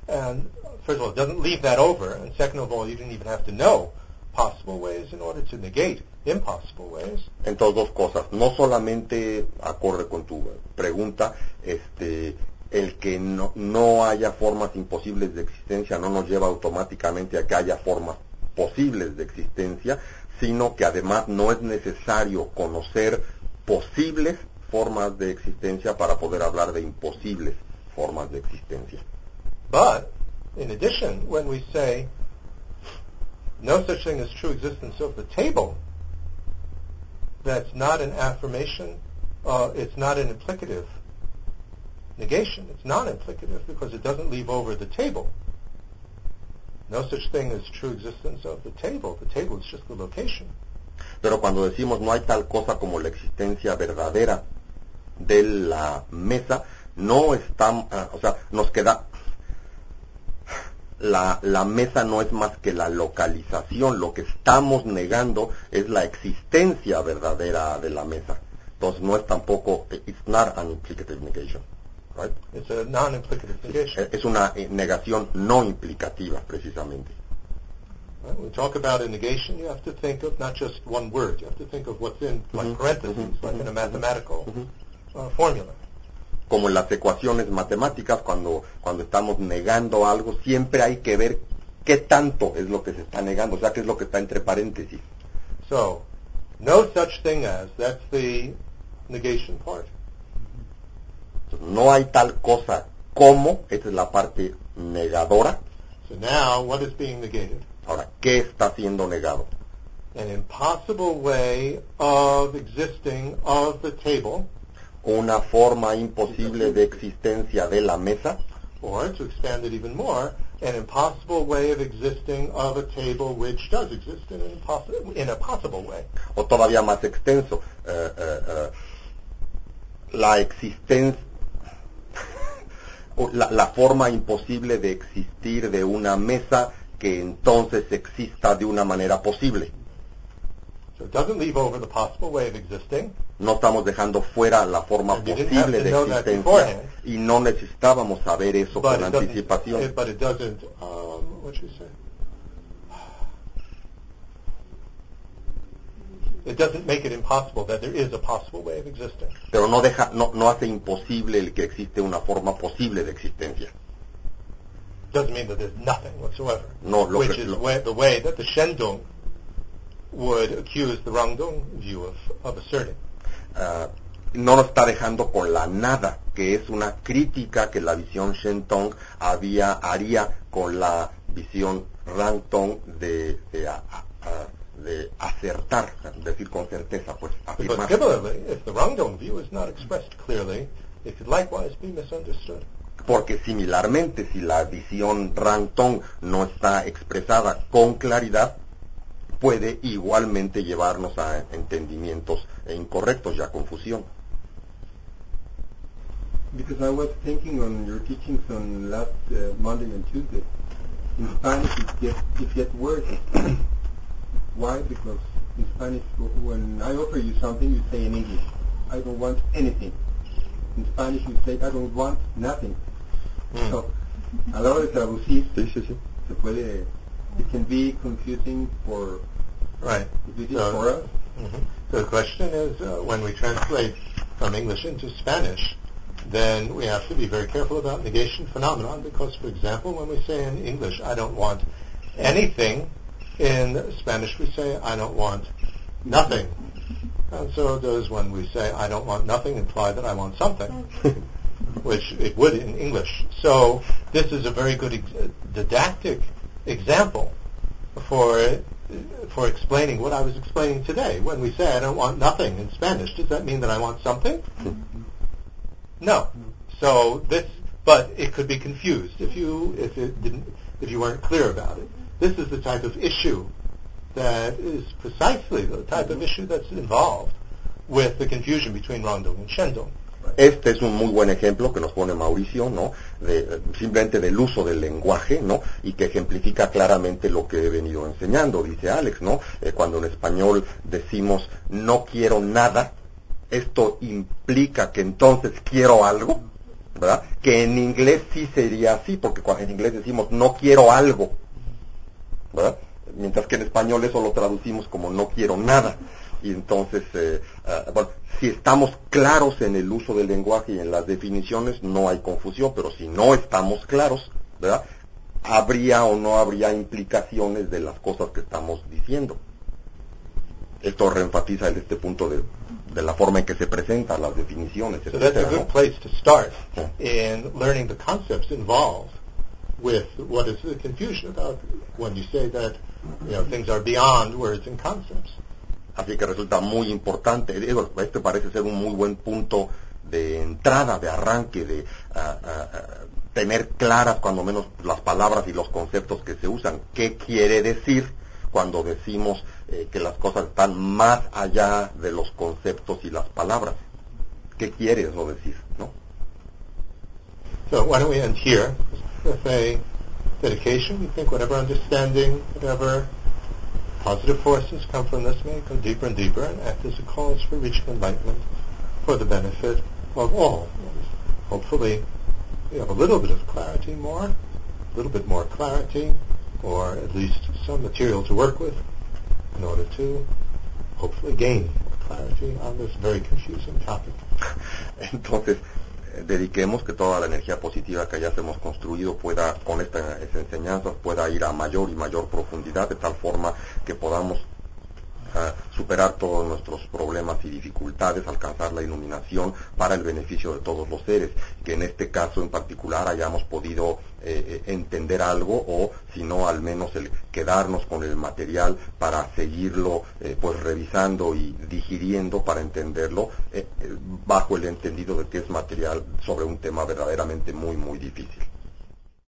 and first of all, it doesn't leave that over, and second of all, you didn't even have to know possible ways in order to negate impossible ways. Entonces, dos cosas. No solamente acorde con tu pregunta, este, el que no, no haya formas imposibles de existencia no nos lleva automáticamente a que haya formas posibles de existencia, sino que además no es necesario conocer posibles formas de existencia para poder hablar de imposibles formas de existencia. But, in addition, when we say no such thing as true existence of the table, that's not an affirmation, uh, it's not an implicative negation. It's non-implicative because it doesn't leave over the table. No such thing as true existence of the table. The table is just the location. Pero cuando decimos no hay tal cosa como la existencia verdadera de la mesa, no está, ah, o sea, nos queda, la, la mesa no es más que la localización, lo que estamos negando es la existencia verdadera de la mesa. Entonces no es tampoco, it's not an implicative negation, right? It's a non-implicative negation. Es una eh, negación no implicativa, precisamente. Right? When we talk about a negation, you have to think of not just one word. You have to think of what's in like Mhm, parentheses, mhm, like in a mhm, mathematical mhm. uh, formula. como en las ecuaciones matemáticas, cuando, cuando estamos negando algo, siempre hay que ver qué tanto es lo que se está negando, o sea, qué es lo que está entre paréntesis. So, no such thing as, that's the negation part. No hay tal cosa como, esta es la parte negadora. So now, what is being negated? Ahora, ¿qué está siendo negado? An impossible way of existing of the table, Una forma imposible de existencia de la mesa, or to expand it even more, an impossible way of existing of a table which does exist in, an impossi- in a possible way. o todavía más extenso, eh, eh, eh, la existencia, la, la forma imposible de existir de una mesa que entonces exista de una manera posible. So it doesn't leave over the possible way of existing. No estamos dejando fuera la forma And posible de existencia y no necesitábamos saber eso But con anticipación. it- but it doesn't, um, what you say? It doesn't make it impossible that there is a possible way of existing. Pero no deja, no, no hace imposible el que existe una forma posible de existencia. Doesn't mean that there's nothing whatsoever. No, lo which que- is lo- way, the way that the Shendong would accuse the Rangdong view of, of asserting. Ah, no nos está dejando con la nada, que es una crítica que la visión Shentong había, haría con la visión Rangtong de, de, a- a- de acertar, decir con certeza, pues Because afirmar. similarly, if the Rangdong view is not expressed clearly, it could likewise be misunderstood. Porque similarmente, si la visión Rangtong no está expresada con claridad, puede igualmente llevarnos a entendimientos incorrectos y a confusión. Because I was thinking on your teachings on last uh, Monday and Tuesday. In Spanish, it gets it gets worse. Why? Because in Spanish, when I offer you something, you say in English, "I don't want anything." In Spanish, you say, "I don't want nothing." Mm. So, a la hora de traducir, Sí, sí, sí. se puede. It can be confusing for Right. it So- for us. Mhm. So the question is, uh, when we translate from English into Spanish, then we have to be very careful about negation phenomenon because, for example, when we say in English, I don't want anything, in Spanish we say, I don't want nothing. And so does when we say, I don't want nothing imply that I want something, which it would in English. So this is a very good ex- didactic example for for explaining what I was explaining today. When we say I don't want nothing in Spanish, does that mean that I want something? No. So this, but it could be confused if you if it didn't if you weren't clear about it. This is the type of issue that is precisely the type of issue that's involved with the confusion between Rondong and Shendong. Este es un muy buen ejemplo que nos pone Mauricio, ¿no? De, simplemente del uso del lenguaje, ¿no? Y que ejemplifica claramente lo que he venido enseñando, dice Alex, ¿no? Eh, cuando en español decimos no quiero nada, esto implica que entonces quiero algo, ¿verdad? Que en inglés sí sería así, porque en inglés decimos no quiero algo, ¿verdad? Mientras que en español eso lo traducimos como no quiero nada. Y entonces, eh, ah, bueno, si estamos claros en el uso del lenguaje y en las definiciones, no hay confusión, pero si no estamos claros, ¿verdad? Habría o no habría implicaciones de las cosas que estamos diciendo. Esto reenfatiza en este punto de, de la forma en que se presentan las definiciones, So that's a good ¿no? place to start in learning the concepts involved with what is the confusion about when you say that you know things are beyond words and concepts. Así que resulta muy importante. Digo, este parece ser un muy buen punto de entrada, de arranque, de ah, ah, ah, tener claras cuando menos las palabras y los conceptos que se usan. ¿Qué quiere decir cuando decimos eh, que las cosas están más allá de los conceptos y las palabras? ¿Qué quiere eso decir? ¿no? So why don't we end here with a dedication? We think whatever understanding, whatever positive forces come from this may go deeper and deeper and act as a cause for reaching enlightenment for the benefit of all. Hopefully we have a little bit of clarity more, a little bit more clarity, or at least some material to work with in order to hopefully gain clarity on this very confusing topic. Entonces, dediquemos que toda la energía positiva que hayamos construido pueda, con esta- estas enseñanzas, pueda ir a mayor y mayor profundidad, de tal forma que podamos superar todos nuestros problemas y dificultades, alcanzar la iluminación para el beneficio de todos los seres, que en este caso en particular hayamos podido eh, eh, entender algo o si no al menos quedarnos con el material para seguirlo eh, pues revisando y digiriendo para entenderlo bajo el entendido de que es material sobre un tema verdaderamente muy muy difícil.